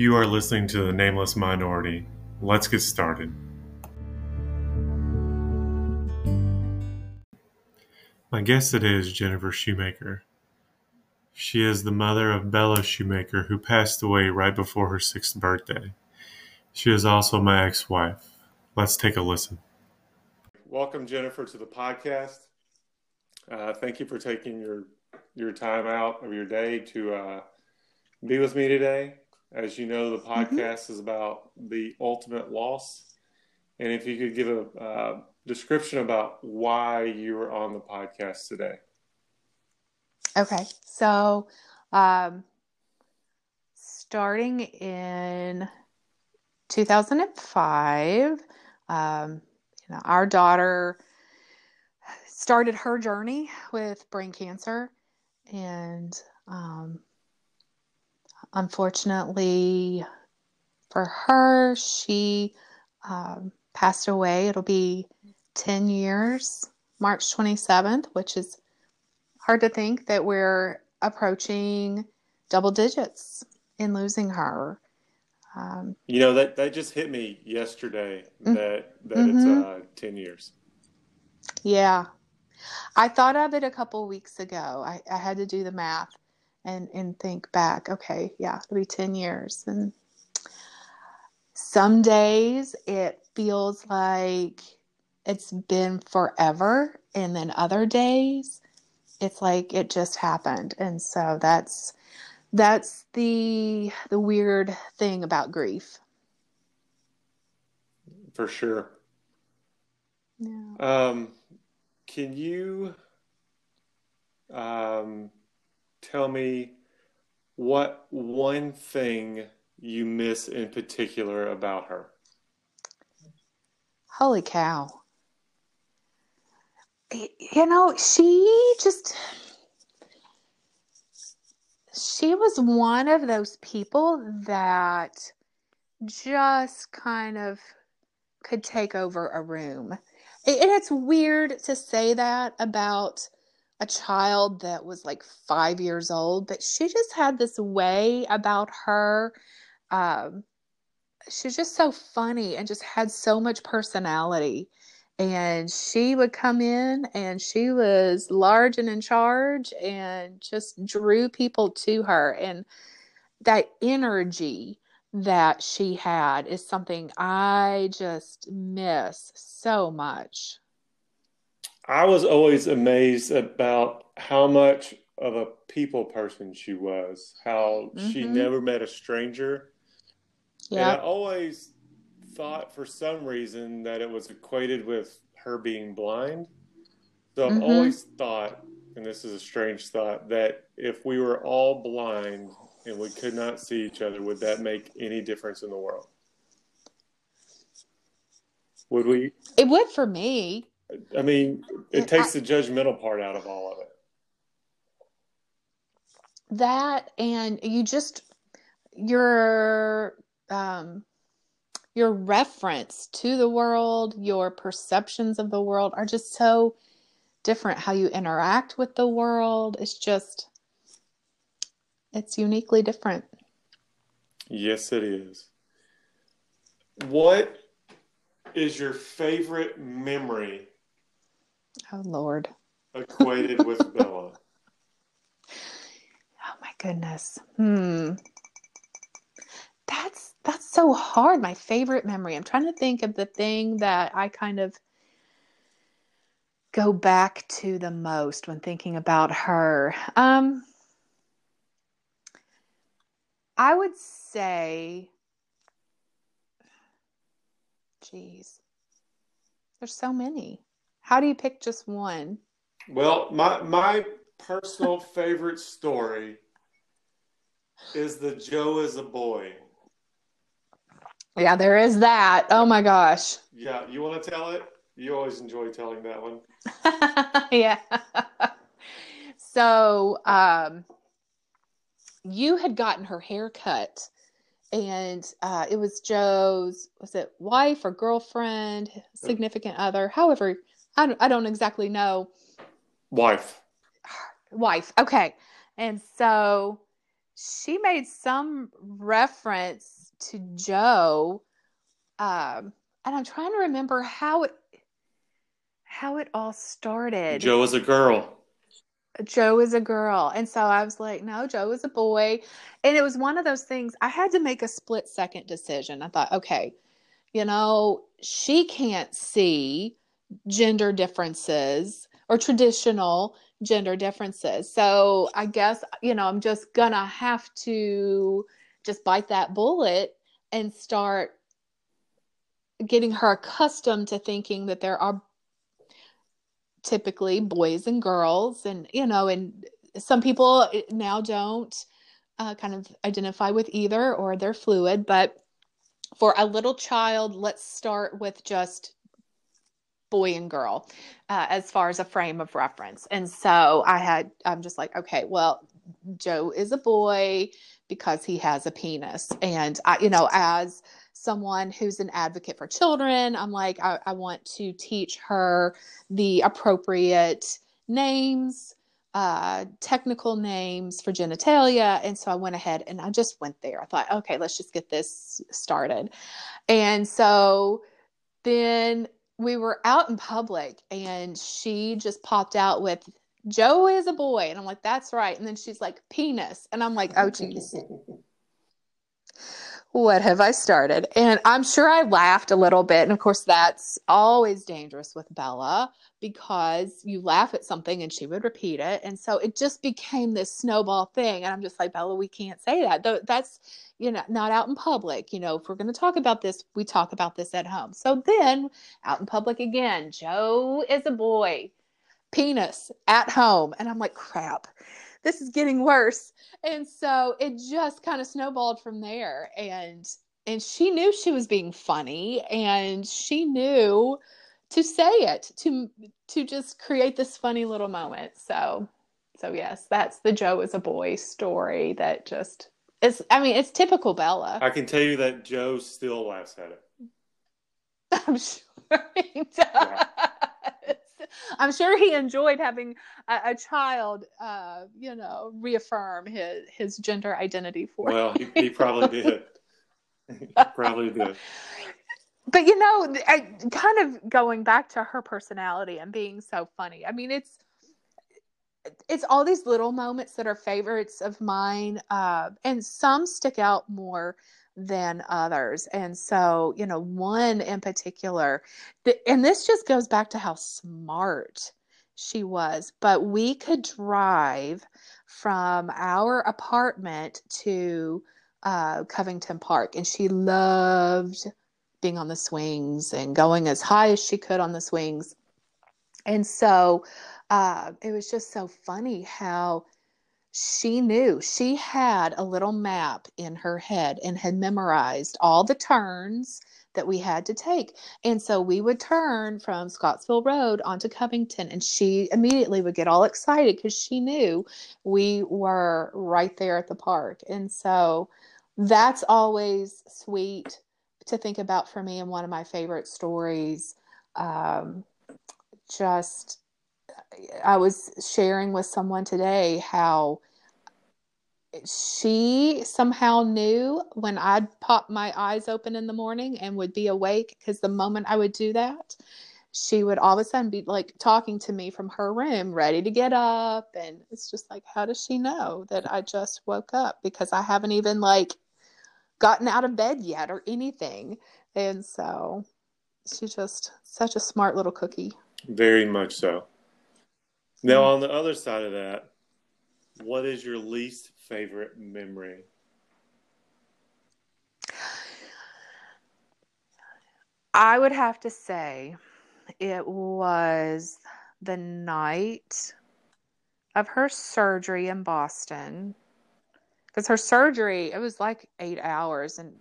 You are listening to The Nameless Minority. Let's get started. My guest today is Jennifer Shoemaker. She is the mother of Bella Shoemaker, who passed away right before her sixth birthday. She is also my ex wife. Let's take a listen. Welcome, Jennifer, to the podcast. Uh, thank you for taking your your time out of your day to uh, be with me today. As you know, the mm-hmm. podcast mm-hmm. is about the ultimate loss. And if you could give a uh, description about why you were on the podcast today. Okay. So, um, starting in 2005, um, you know, our daughter started her journey with brain cancer. And um, unfortunately for her, she um, passed away. It'll be 10 years, March 27th, which is hard to think that we're approaching double digits in losing her. Um, you know that that just hit me yesterday mm-hmm. that that mm-hmm. it's uh, ten years. Yeah, I thought of it a couple weeks ago. I, I had to do the math and and think back. Okay, yeah, it'll be ten years, and some days it feels like it's been forever and then other days it's like it just happened and so that's that's the the weird thing about grief for sure yeah. um can you um tell me what one thing you miss in particular about her holy cow you know, she just she was one of those people that just kind of could take over a room. And it's weird to say that about a child that was like five years old, but she just had this way about her. Um, she's just so funny and just had so much personality and she would come in and she was large and in charge and just drew people to her and that energy that she had is something i just miss so much i was always amazed about how much of a people person she was how mm-hmm. she never met a stranger yeah i always thought for some reason that it was equated with her being blind. So I've mm-hmm. always thought, and this is a strange thought, that if we were all blind and we could not see each other, would that make any difference in the world? Would we? It would for me. I mean, it takes I, the judgmental part out of all of it. That and you just your um your reference to the world, your perceptions of the world are just so different. How you interact with the world is just, it's uniquely different. Yes, it is. What is your favorite memory? Oh, Lord. Equated with Bella. Oh, my goodness. Hmm. That's that's so hard. My favorite memory. I'm trying to think of the thing that I kind of go back to the most when thinking about her. Um, I would say, geez, there's so many. How do you pick just one? Well, my my personal favorite story is the Joe is a boy. Yeah, there is that. Oh my gosh. Yeah, you want to tell it? You always enjoy telling that one. yeah. so, um, you had gotten her hair cut, and uh, it was Joe's, was it wife or girlfriend, significant other? However, I don't, I don't exactly know. Wife. Wife. Okay. And so she made some reference to Joe. Um, and I'm trying to remember how it how it all started. Joe was a girl. Joe is a girl. And so I was like, no, Joe is a boy. And it was one of those things I had to make a split second decision. I thought, okay, you know, she can't see gender differences or traditional gender differences. So I guess, you know, I'm just to have to just bite that bullet and start getting her accustomed to thinking that there are typically boys and girls and you know and some people now don't uh, kind of identify with either or they're fluid but for a little child let's start with just boy and girl uh, as far as a frame of reference and so i had i'm just like okay well joe is a boy because he has a penis and i you know as someone who's an advocate for children. I'm like, I, I want to teach her the appropriate names, uh, technical names for genitalia. And so I went ahead and I just went there. I thought, okay, let's just get this started. And so then we were out in public and she just popped out with Joe is a boy. And I'm like, that's right. And then she's like, penis. And I'm like, oh, geez what have I started? And I'm sure I laughed a little bit. And of course, that's always dangerous with Bella because you laugh at something and she would repeat it. And so it just became this snowball thing. And I'm just like, Bella, we can't say that. That's, you know, not out in public. You know, if we're going to talk about this, we talk about this at home. So then out in public again, Joe is a boy, penis at home. And I'm like, crap this is getting worse. And so it just kind of snowballed from there. And and she knew she was being funny and she knew to say it to to just create this funny little moment so so yes that's the joe as a boy story that just is i mean it's typical bella i can tell you that joe still laughs at it i'm sure he does yeah. I'm sure he enjoyed having a, a child, uh, you know, reaffirm his his gender identity for. Well, he, he probably did. he probably did. But you know, I, kind of going back to her personality and being so funny. I mean, it's it's all these little moments that are favorites of mine, uh, and some stick out more than others. And so, you know, one in particular, and this just goes back to how smart she was, but we could drive from our apartment to uh, Covington Park, and she loved being on the swings and going as high as she could on the swings. And so uh, it was just so funny how she knew she had a little map in her head and had memorized all the turns that we had to take. And so we would turn from Scottsville Road onto Covington, and she immediately would get all excited because she knew we were right there at the park. And so that's always sweet to think about for me and one of my favorite stories. Um, just I was sharing with someone today how she somehow knew when I'd pop my eyes open in the morning and would be awake because the moment I would do that, she would all of a sudden be like talking to me from her room, ready to get up. And it's just like, how does she know that I just woke up? Because I haven't even like gotten out of bed yet or anything. And so she's just such a smart little cookie. Very much so. Now, mm. on the other side of that, what is your least favorite memory? I would have to say it was the night of her surgery in Boston. Because her surgery, it was like eight hours, and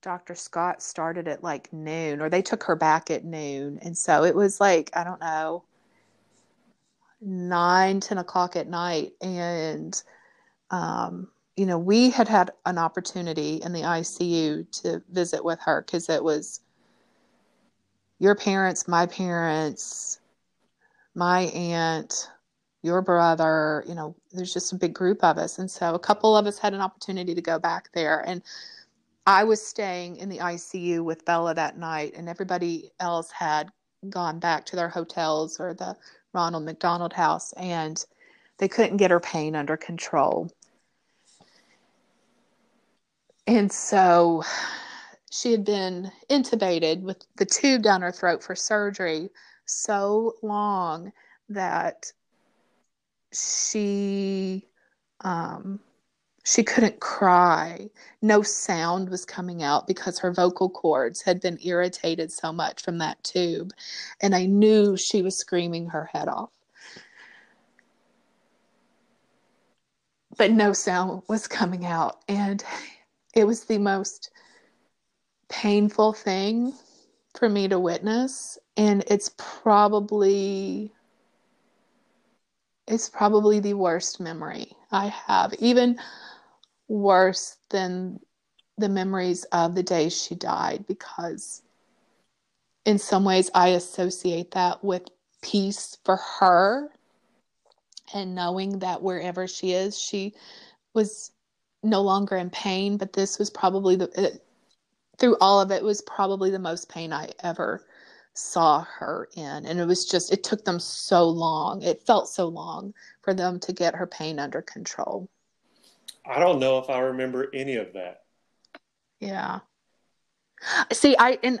Dr. Scott started at like noon, or they took her back at noon. And so it was like, I don't know, nine, 10 o'clock at night. And, um, you know, we had had an opportunity in the ICU to visit with her because it was your parents, my parents, my aunt, your brother, you know, there's just a big group of us. And so a couple of us had an opportunity to go back there. And I was staying in the ICU with Bella that night, and everybody else had gone back to their hotels or the Ronald McDonald house, and they couldn't get her pain under control. And so she had been intubated with the tube down her throat for surgery so long that she um, she couldn't cry. No sound was coming out because her vocal cords had been irritated so much from that tube. And I knew she was screaming her head off. But no sound was coming out. And it was the most painful thing for me to witness. And it's probably it's probably the worst memory I have. Even worse than the memories of the day she died because in some ways I associate that with peace for her and knowing that wherever she is she was no longer in pain but this was probably the uh, through all of it was probably the most pain I ever saw her in. And it was just it took them so long. It felt so long for them to get her pain under control I don't know if I remember any of that. Yeah. See, I and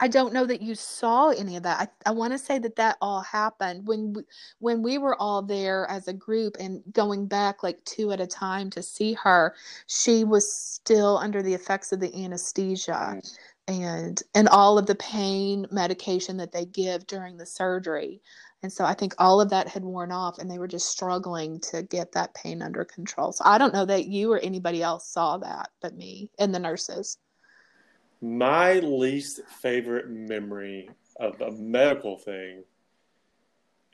I don't know that you saw any of that. I, I want to say that that all happened when we, when we were all there as a group and going back like two at a time to see her. She was still under the effects of the anesthesia mm. and and all of the pain medication that they give during the surgery. And so I think all of that had worn off and they were just struggling to get that pain under control. So I don't know that you or anybody else saw that but me and the nurses. My least favorite memory of a medical thing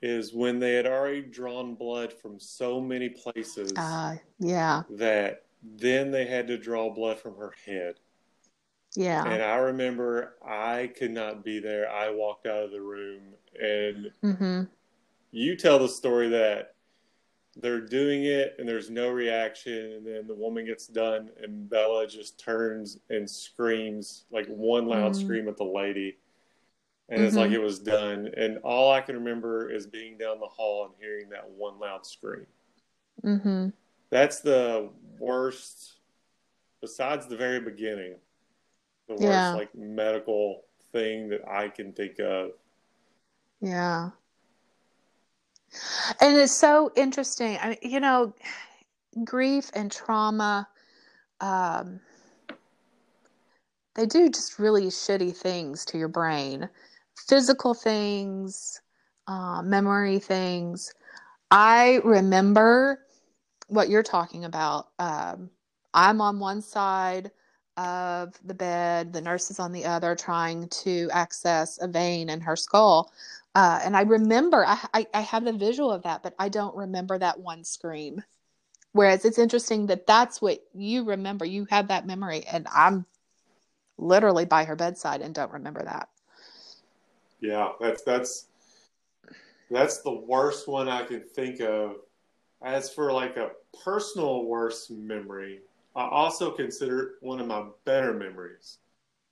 is when they had already drawn blood from so many places. Uh, yeah. That then they had to draw blood from her head. Yeah. And I remember I could not be there. I walked out of the room and mm-hmm. you tell the story that they're doing it and there's no reaction and then the woman gets done and Bella just turns and screams like one loud mm-hmm. scream at the lady and mm-hmm. it's like mm-hmm. it was done and all I can remember is being down the hall and hearing that one loud scream. Mm-hmm. That's the worst besides the very beginning the worst yeah. like medical thing that I can think of. Yeah. And it's so interesting. I mean, you know, grief and trauma, um, they do just really shitty things to your brain physical things, uh, memory things. I remember what you're talking about. Um, I'm on one side, of the bed, the nurse is on the other, trying to access a vein in her skull. Uh, and I remember, I, I, I have the visual of that, but I don't remember that one scream. Whereas it's interesting that that's what you remember. You have that memory, and I'm literally by her bedside and don't remember that. Yeah, that's that's that's the worst one I can think of. As for like a personal worst memory, I also consider it one of my better memories.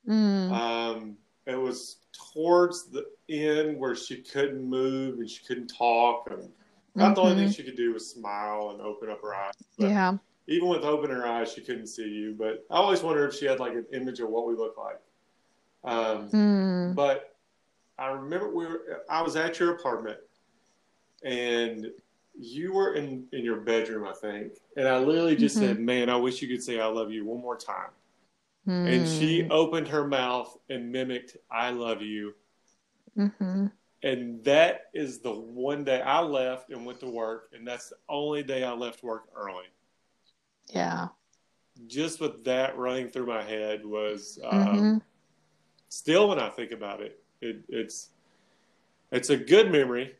Mm. Um, it was towards the end where she couldn't move and she couldn't talk, and not mm-hmm. the only thing mm-hmm. she could do was smile and open up her eyes. But yeah. Even with opening her eyes, she couldn't see you. But I always wondered if she had like an image of what we look like. Um, mm. But I remember we were. I was at your apartment, and you were in in your bedroom, I think, and I literally just mm-hmm. said, "Man, I wish you could say I love you one more time." Mm. And she hmm. opened her mouth and mimicked "I love you," mm-hmm. and that is the one day I left and went to work, and that's the only day I left work early. Yeah. Just with that running through my head was um, mm-hmm. still when I think about it, it, it's it's a good memory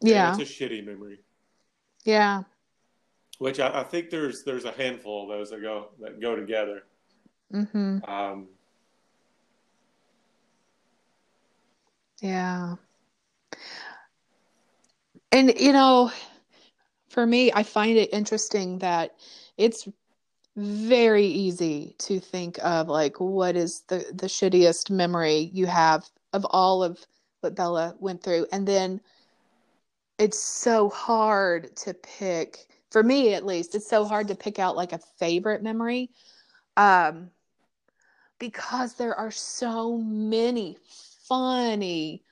yeah, it's a shitty memory. Yeah. Which I, I, think there's there's a handful of those that go that go together. Mm-hmm. Um, yeah. And you know, for me, I find it interesting that it's very easy to think of like what is the the shittiest memory you have of all of what Bella went through and then it's so hard to pick for me at least it's so hard to pick out like a favorite memory um because there are so many funny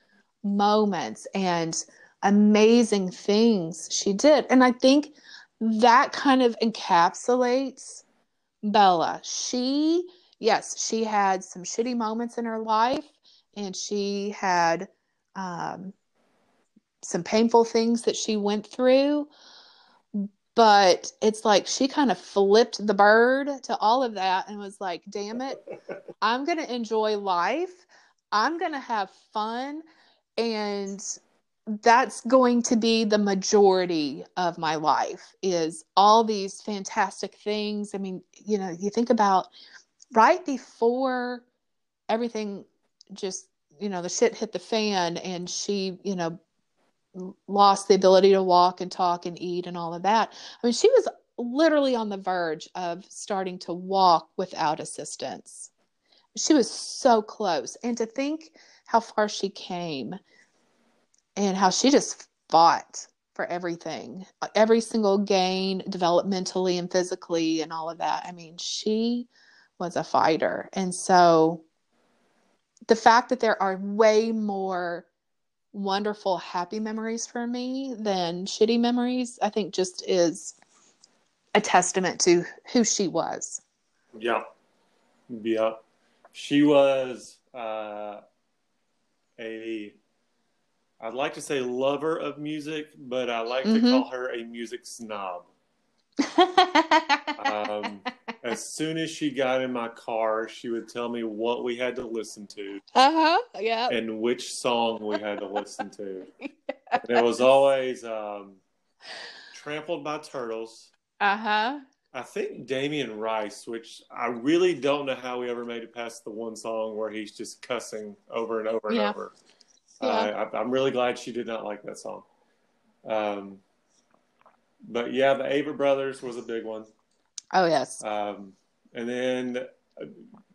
moments and amazing things she did and i think that kind of encapsulates Bella. She, yes, she had some shitty moments in her life and she had um, some painful things that she went through. But it's like she kind of flipped the bird to all of that and was like, damn it, I'm going to enjoy life. I'm going to have fun. And that's going to be the majority of my life is all these fantastic things i mean you know you think about right before everything just you know the shit hit the fan and she you know lost the ability to walk and talk and eat and all of that i mean she was literally on the verge of starting to walk without assistance she was so close and to think how far she came and how she just fought for everything, every single gain developmentally and physically and all of that. I mean, she was a fighter. And so the fact that there are way more wonderful, happy memories for me than shitty memories, I think just is a testament to who she was. Yeah. Yeah. She was uh, a I'd like to say lover of music, but I like mm-hmm. to call her a music snob. um, as soon as she got in my car, she would tell me what we had to listen to. Uh huh. Yeah. And which song we had to listen to. yes. And it was always um, "Trampled by Turtles." Uh huh. I think Damien Rice, which I really don't know how we ever made it past the one song where he's just cussing over and over and yeah. over. Yeah. I, am really glad she did not like that song. Um, but yeah, the Avett Brothers was a big one. Oh yes. Um, and then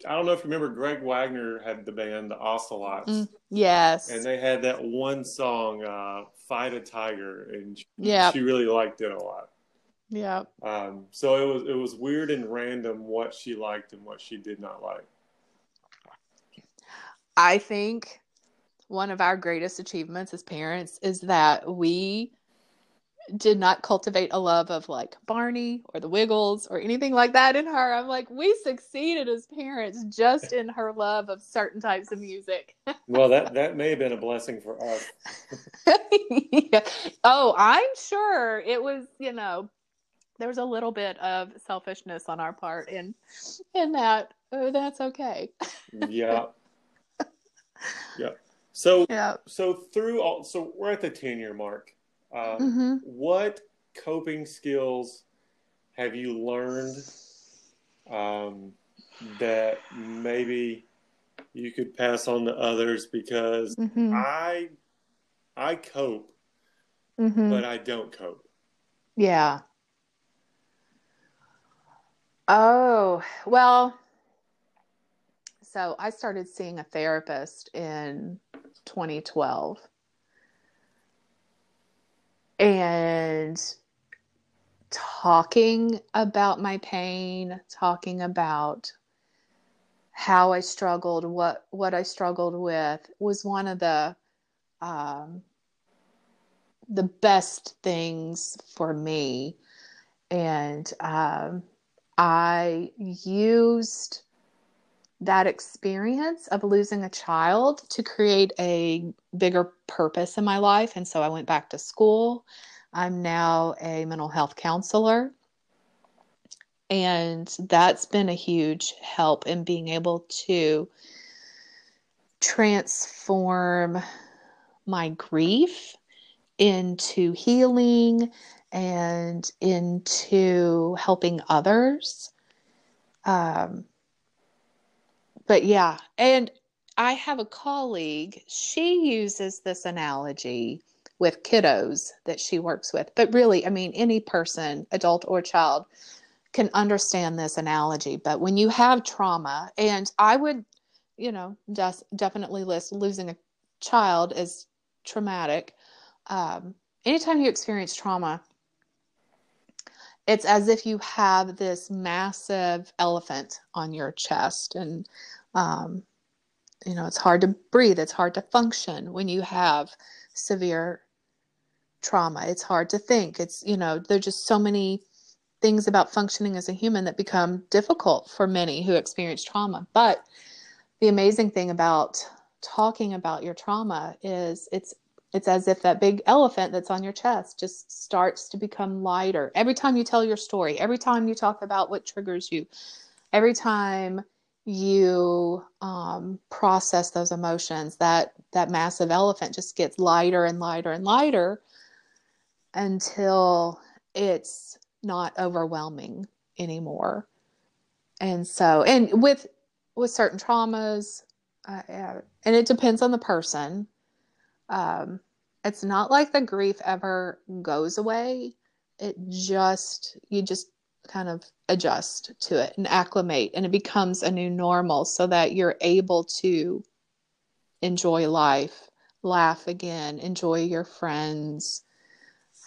I don't know if you remember, Greg Wagner had the band the Ocelots. Mm, yes. And they had that one song, uh, "Fight a Tiger," and she, yeah, she really liked it a lot. Yeah. Um, so it was it was weird and random what she liked and what she did not like. I think one of our greatest achievements as parents is that we did not cultivate a love of like Barney or the Wiggles or anything like that in her. I'm like, we succeeded as parents just in her love of certain types of music. well, that that may have been a blessing for us. yeah. Oh, I'm sure it was. You know, there was a little bit of selfishness on our part in in that. Oh, that's okay. yeah. Yeah. So yeah. so through all so we're at the ten year mark. Uh, mm-hmm. What coping skills have you learned um, that maybe you could pass on to others? Because mm-hmm. I I cope, mm-hmm. but I don't cope. Yeah. Oh well. So I started seeing a therapist in 2012. And talking about my pain, talking about how I struggled, what what I struggled with was one of the um, the best things for me, and um, I used that experience of losing a child to create a bigger purpose in my life. And so I went back to school. I'm now a mental health counselor. And that's been a huge help in being able to transform my grief into healing and into helping others. Um, but yeah, and I have a colleague, she uses this analogy with kiddos that she works with. But really, I mean, any person, adult or child, can understand this analogy. But when you have trauma, and I would, you know, just definitely list losing a child as traumatic. Um, anytime you experience trauma, it's as if you have this massive elephant on your chest and um, you know it's hard to breathe it's hard to function when you have severe trauma. It's hard to think. It's you know there's just so many things about functioning as a human that become difficult for many who experience trauma. But the amazing thing about talking about your trauma is it's it's as if that big elephant that's on your chest just starts to become lighter. Every time you tell your story every time you talk about what triggers you every time you um, process those emotions that that massive elephant just gets lighter and lighter and lighter until it's not overwhelming anymore. And so and with with certain traumas uh, and it depends on the person. Um, it's not like the grief ever goes away. It just you just kind of adjust to it and acclimate and it becomes a new normal so that you're able to enjoy life laugh again enjoy your friends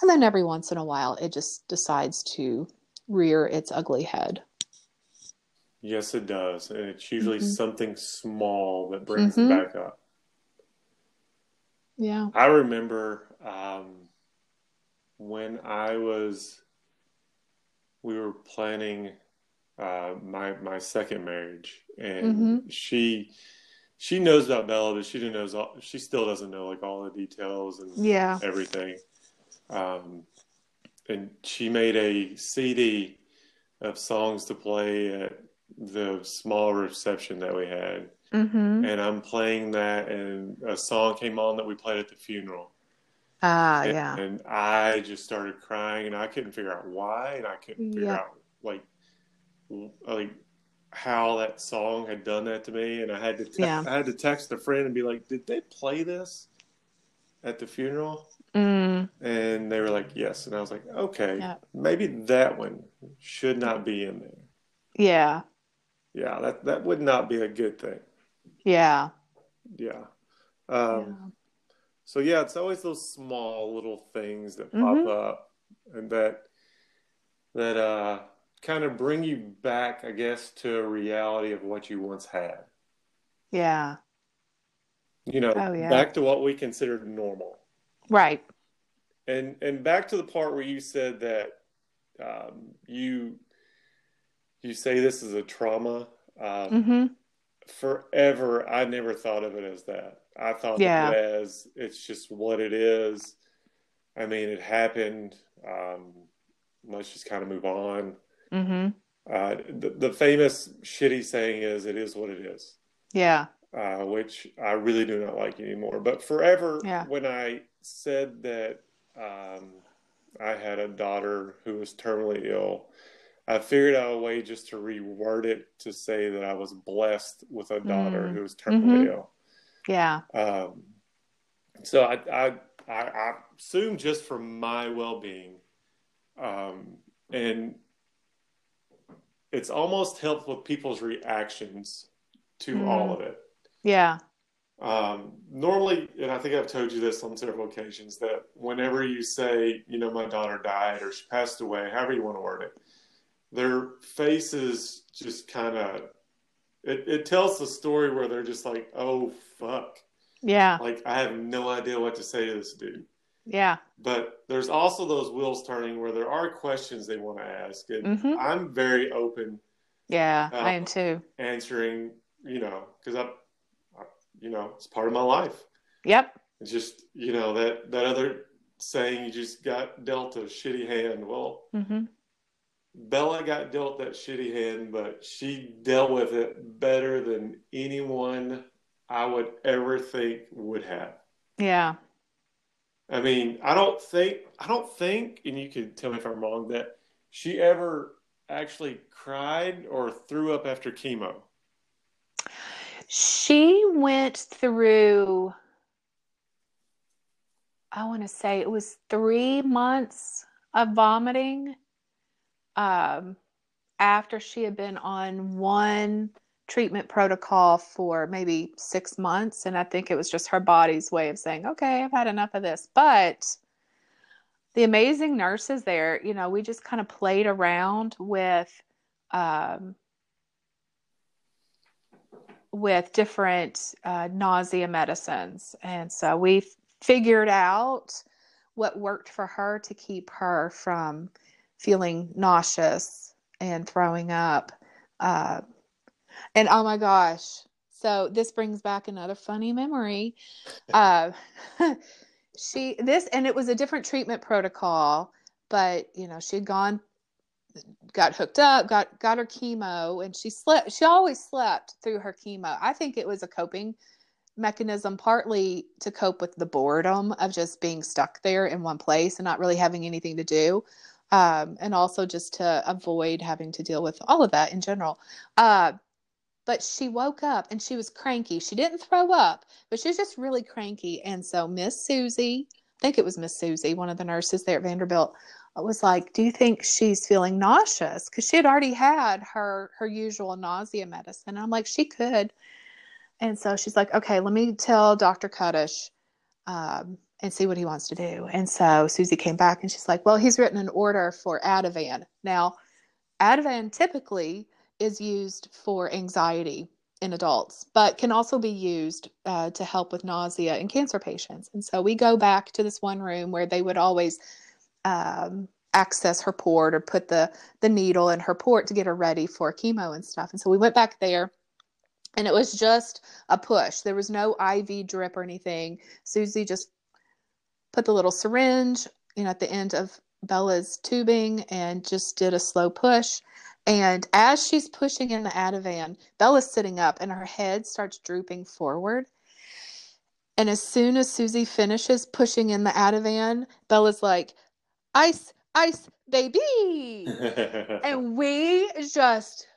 and then every once in a while it just decides to rear its ugly head yes it does and it's usually mm-hmm. something small that brings mm-hmm. it back up yeah i remember um, when i was we were planning uh, my my second marriage, and mm-hmm. she she knows about Bella, but she didn't knows all, she still doesn't know like all the details and yeah everything. Um, and she made a CD of songs to play at the small reception that we had. Mm-hmm. And I'm playing that, and a song came on that we played at the funeral. Ah, uh, yeah. And I just started crying, and I couldn't figure out why, and I couldn't figure yeah. out like like how that song had done that to me, and I had to te- yeah. I had to text a friend and be like, "Did they play this at the funeral?" Mm. And they were like, "Yes," and I was like, "Okay, yeah. maybe that one should not be in there." Yeah. Yeah, that that would not be a good thing. Yeah. Yeah. Um, yeah so yeah, it's always those small little things that pop mm-hmm. up and that that uh, kind of bring you back, I guess, to a reality of what you once had. Yeah. You know, oh, yeah. back to what we considered normal. Right. And and back to the part where you said that um, you you say this is a trauma. Um, mm-hmm. Forever, I never thought of it as that. I thought yeah. of it as it's just what it is. I mean, it happened. Um, let's just kind of move on. Mm-hmm. Uh, the, the, famous shitty saying is, "It is what it is." Yeah. Uh, which I really do not like anymore. But forever, yeah. when I said that um, I had a daughter who was terminally ill, I figured out a way just to reword it to say that I was blessed with a daughter mm. who was terminally mm-hmm. ill. Yeah. Um, so I, I, I, I assume just for my well-being, um, and it's almost helped with people's reactions to mm. all of it. Yeah. Um, normally, and I think I've told you this on several occasions, that whenever you say, you know, my daughter died or she passed away, however you want to word it, their faces just kind of it, it tells the story where they're just like, oh fuck. Yeah. Like I have no idea what to say to this dude. Yeah. But there's also those wheels turning where there are questions they want to ask, and mm-hmm. I'm very open. Yeah, uh, I am too. Answering, you know, because I, I, you know, it's part of my life. Yep. It's just, you know, that that other saying, you just got dealt a shitty hand. Well, mm-hmm. Bella got dealt that shitty hand, but she dealt with it better than anyone I would ever think would have. Yeah. I mean, I don't think I don't think, and you can tell me if I'm wrong, that she ever actually cried or threw up after chemo. She went through I want to say it was three months of vomiting um, after she had been on one treatment protocol for maybe six months. And I think it was just her body's way of saying, okay, I've had enough of this. But the amazing nurses there, you know, we just kind of played around with. Um, with different uh, nausea medicines. And so we figured out what worked for her to keep her from feeling nauseous and throwing up. Uh, and oh my gosh. So this brings back another funny memory. Uh, she, this, and it was a different treatment protocol, but you know, she had gone got hooked up, got got her chemo, and she slept. She always slept through her chemo. I think it was a coping mechanism, partly to cope with the boredom of just being stuck there in one place and not really having anything to do, um, and also just to avoid having to deal with all of that in general. Uh, but she woke up and she was cranky. She didn't throw up, but she was just really cranky. And so Miss Susie, I think it was Miss Susie, one of the nurses there at Vanderbilt, was like, "Do you think she's feeling nauseous?" Because she had already had her her usual nausea medicine. I'm like, she could. And so she's like, "Okay, let me tell Dr. Kuttish um, and see what he wants to do." And so Susie came back and she's like, "Well, he's written an order for Ativan. Now, Ativan typically is used for anxiety in adults, but can also be used uh, to help with nausea in cancer patients. And so we go back to this one room where they would always um, access her port or put the the needle in her port to get her ready for chemo and stuff. And so we went back there and it was just a push. There was no IV drip or anything. Susie just put the little syringe, you know, at the end of Bella's tubing and just did a slow push. And as she's pushing in the Ativan, Bella's sitting up and her head starts drooping forward. And as soon as Susie finishes pushing in the Ativan, Bella's like, ice, ice, baby. and we just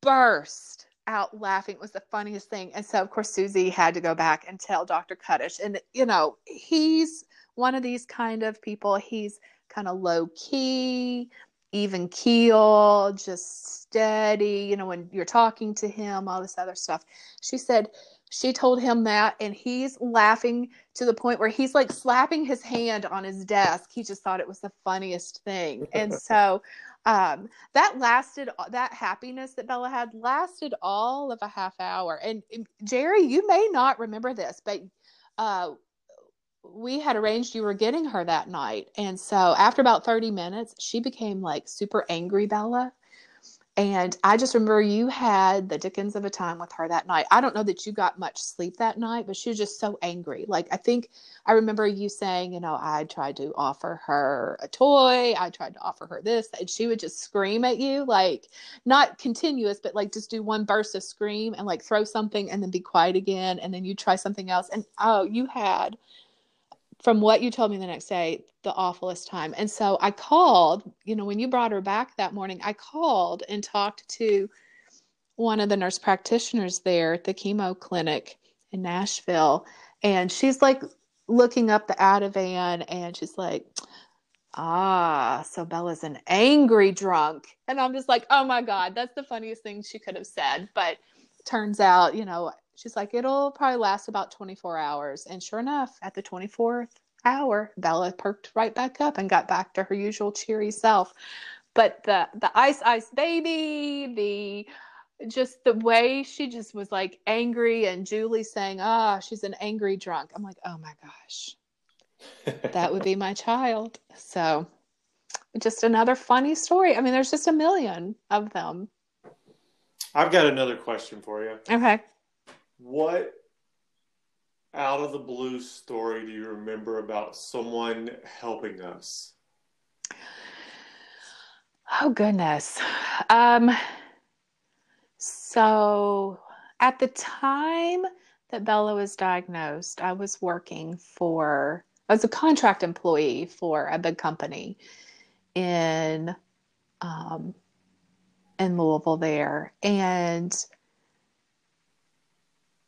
burst out laughing. It was the funniest thing. And so, of course, Susie had to go back and tell Dr. Kuttish. And, you know, he's one of these kind of people. He's kind of low key, even keel, just steady, you know, when you're talking to him, all this other stuff. She said, she told him that and he's laughing to the point where he's like slapping his hand on his desk he just thought it was the funniest thing and so um, that lasted that happiness that bella had lasted all of a half hour and, and jerry you may not remember this but uh, we had arranged you were getting her that night and so after about 30 minutes she became like super angry bella and I just remember you had the dickens of a time with her that night. I don't know that you got much sleep that night, but she was just so angry. Like, I think I remember you saying, you know, I tried to offer her a toy, I tried to offer her this, and she would just scream at you, like, not continuous, but like just do one burst of scream and like throw something and then be quiet again. And then you try something else. And oh, you had from what you told me the next day, the awfulest time. And so I called, you know, when you brought her back that morning, I called and talked to one of the nurse practitioners there at the chemo clinic in Nashville. And she's like looking up the Ativan and she's like, ah, so Bella's an angry drunk. And I'm just like, oh my God, that's the funniest thing she could have said. But turns out, you know, She's like, it'll probably last about 24 hours. And sure enough, at the 24th hour, Bella perked right back up and got back to her usual cheery self. But the the ice ice baby, the just the way she just was like angry and Julie saying, "Ah, oh, she's an angry drunk." I'm like, "Oh my gosh." that would be my child. So, just another funny story. I mean, there's just a million of them. I've got another question for you. Okay. What out of the blue story do you remember about someone helping us? Oh goodness. Um so at the time that Bella was diagnosed, I was working for I was a contract employee for a big company in um in Louisville there and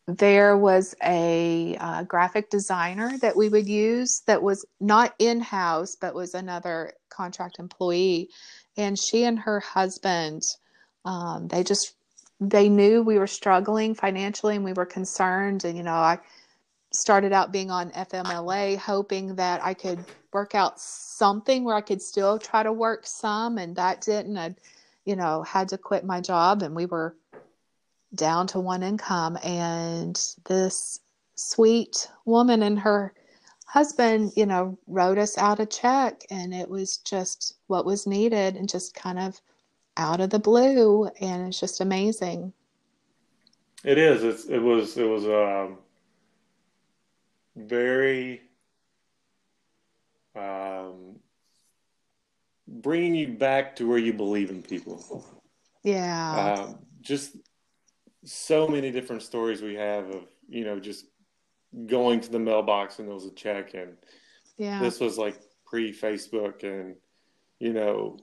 there was a uh, graphic designer that we would use that was not in house, but was another contract employee. And she and her husband, um, they just they knew we were struggling financially and we were concerned. And you know, I started out being on FMLA, hoping that I could work out something where I could still try to work some, and that didn't. I, you know, had to quit my job, and we were down to one income. And this sweet woman and her husband, you know, wrote us out a check, and it was just what was needed and just kind of out of the blue. And it's just amazing. It is. It's, it was, it was, um, very, um, bringing you back to where you believe in people. Yeah. Um, just so many different stories we have of you know just going to the mailbox and there was a check and yeah this was like pre Facebook and you know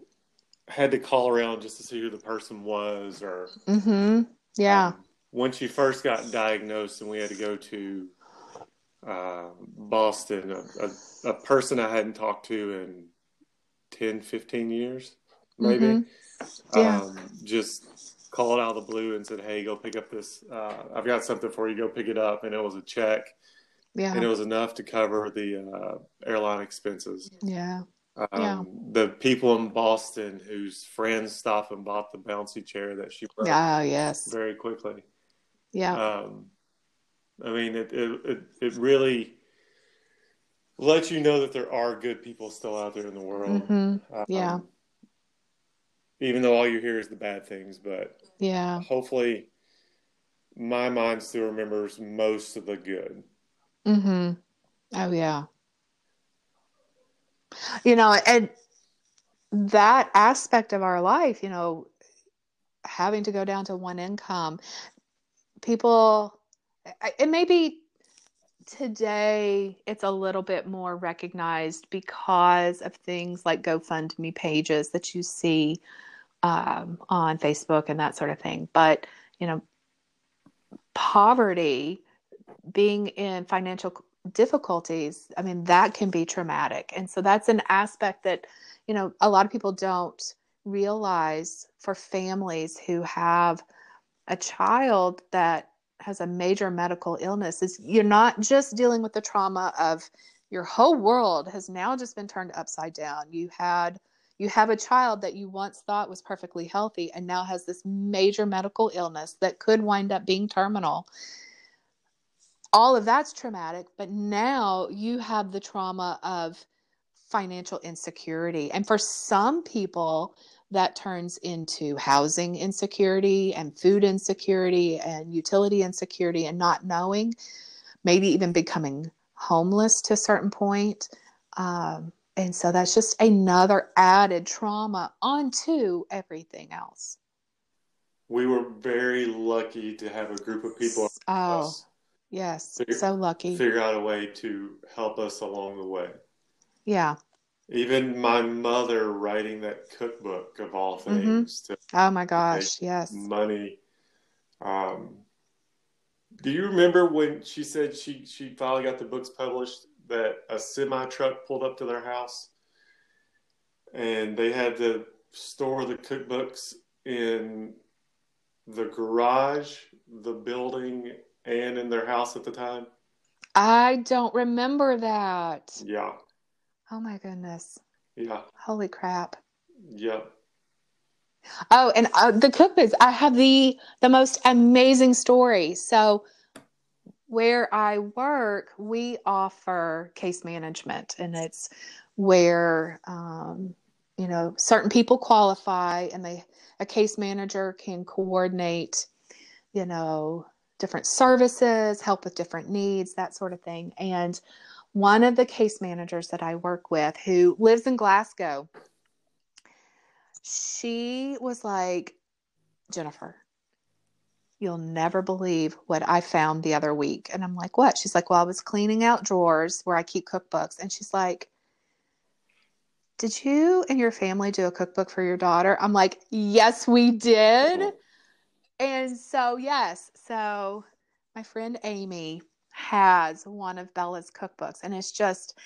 had to call around just to see who the person was or mm-hmm. yeah um, when she first got diagnosed and we had to go to uh, Boston a, a, a, person I hadn't talked to in 10 15 years maybe mm-hmm. yeah. Um, just called out of the blue and said, "Hey, go pick up this. Uh, I've got something for you. Go pick it up." And it was a check. Yeah. And it was enough to cover the uh, airline expenses. Yeah. Um, yeah. The people in Boston whose friends stopped and bought the bouncy chair that she broke. Oh, yes. Very quickly. Yeah. Um, I mean, it, it, it, it really lets you know that there are good people still out there in the world. Mm-hmm. Um, yeah even though all you hear is the bad things. But yeah, hopefully, my mind still remembers most of the good. Hmm. Oh yeah. You know, and that aspect of our life, you know, having to go down to one income, people, it may be today it's a little bit more recognized because of things like GoFundMe pages that you see um, on Facebook and that sort of thing. But, you know, poverty, being in financial difficulties, I mean, that can be traumatic. And so that's an aspect that, you know, a lot of people don't realize for families who have a child that has a major medical illness is you're not just dealing with the trauma of your whole world has now just been turned upside down. You had you have a child that you once thought was perfectly healthy and now has this major medical illness that could wind up being terminal. All of that's traumatic, but now you have the trauma of financial insecurity. And for some people, that turns into housing insecurity and food insecurity and utility insecurity and not knowing, maybe even becoming homeless to a certain point. Um, and so that's just another added trauma onto everything else. We were very lucky to have a group of people. Oh, yes. Figure, so lucky. Figure out a way to help us along the way. Yeah. Even my mother writing that cookbook of all mm-hmm. things. Mm-hmm. oh my gosh, yes. Money. Um, do you remember when she said she she finally got the books published that a semi truck pulled up to their house and they had to store the cookbooks in the garage, the building, and in their house at the time? I don't remember that. Yeah. Oh my goodness. Yeah. Holy crap. Yep. Oh, and uh, the cookbooks. I have the the most amazing story. So where I work, we offer case management, and it's where um, you know certain people qualify, and they a case manager can coordinate, you know, different services, help with different needs, that sort of thing. And one of the case managers that I work with, who lives in Glasgow, she was like, Jennifer, You'll never believe what I found the other week. And I'm like, What? She's like, Well, I was cleaning out drawers where I keep cookbooks. And she's like, Did you and your family do a cookbook for your daughter? I'm like, Yes, we did. And so, yes. So my friend Amy has one of Bella's cookbooks, and it's just,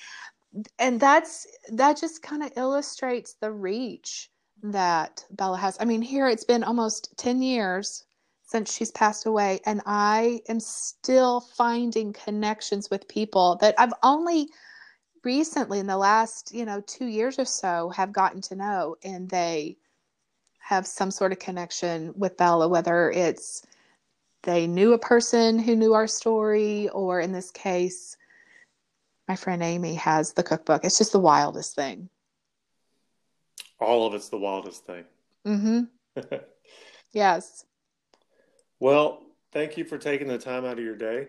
and that's that just kind of illustrates the reach that Bella has. I mean, here it's been almost 10 years since she's passed away, and I am still finding connections with people that I've only recently in the last, you know, two years or so have gotten to know, and they have some sort of connection with Bella, whether it's they knew a person who knew our story, or in this case, my friend Amy has the cookbook. It's just the wildest thing. All of it's the wildest thing. Mm-hmm. yes. Well, thank you for taking the time out of your day.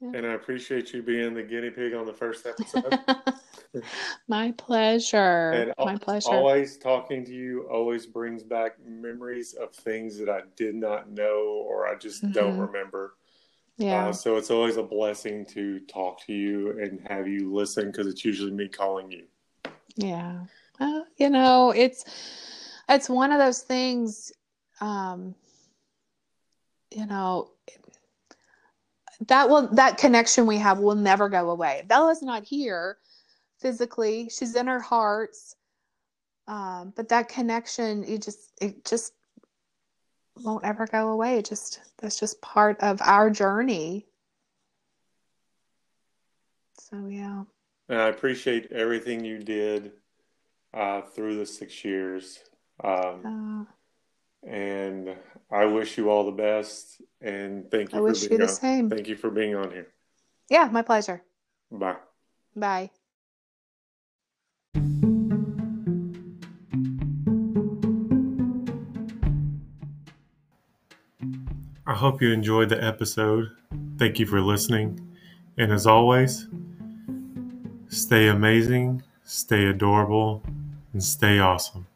Yeah. And I appreciate you being the guinea pig on the first episode. My pleasure. And My pleasure. Always talking to you always brings back memories of things that I did not know or I just mm-hmm. don't remember. Yeah. Uh, so it's always a blessing to talk to you and have you listen because it's usually me calling you. Yeah. Well, you know, it's it's one of those things. Um, you know, that will that connection we have will never go away. Bella's not here physically; she's in our hearts. Um, but that connection, it just it just won't ever go away. It just that's just part of our journey. So yeah. And I appreciate everything you did uh, through the six years. Um, uh, and I wish you all the best. And thank you. I wish you the on. same. Thank you for being on here. Yeah, my pleasure. Bye. Bye. I hope you enjoyed the episode. Thank you for listening. And as always, stay amazing, stay adorable, and stay awesome.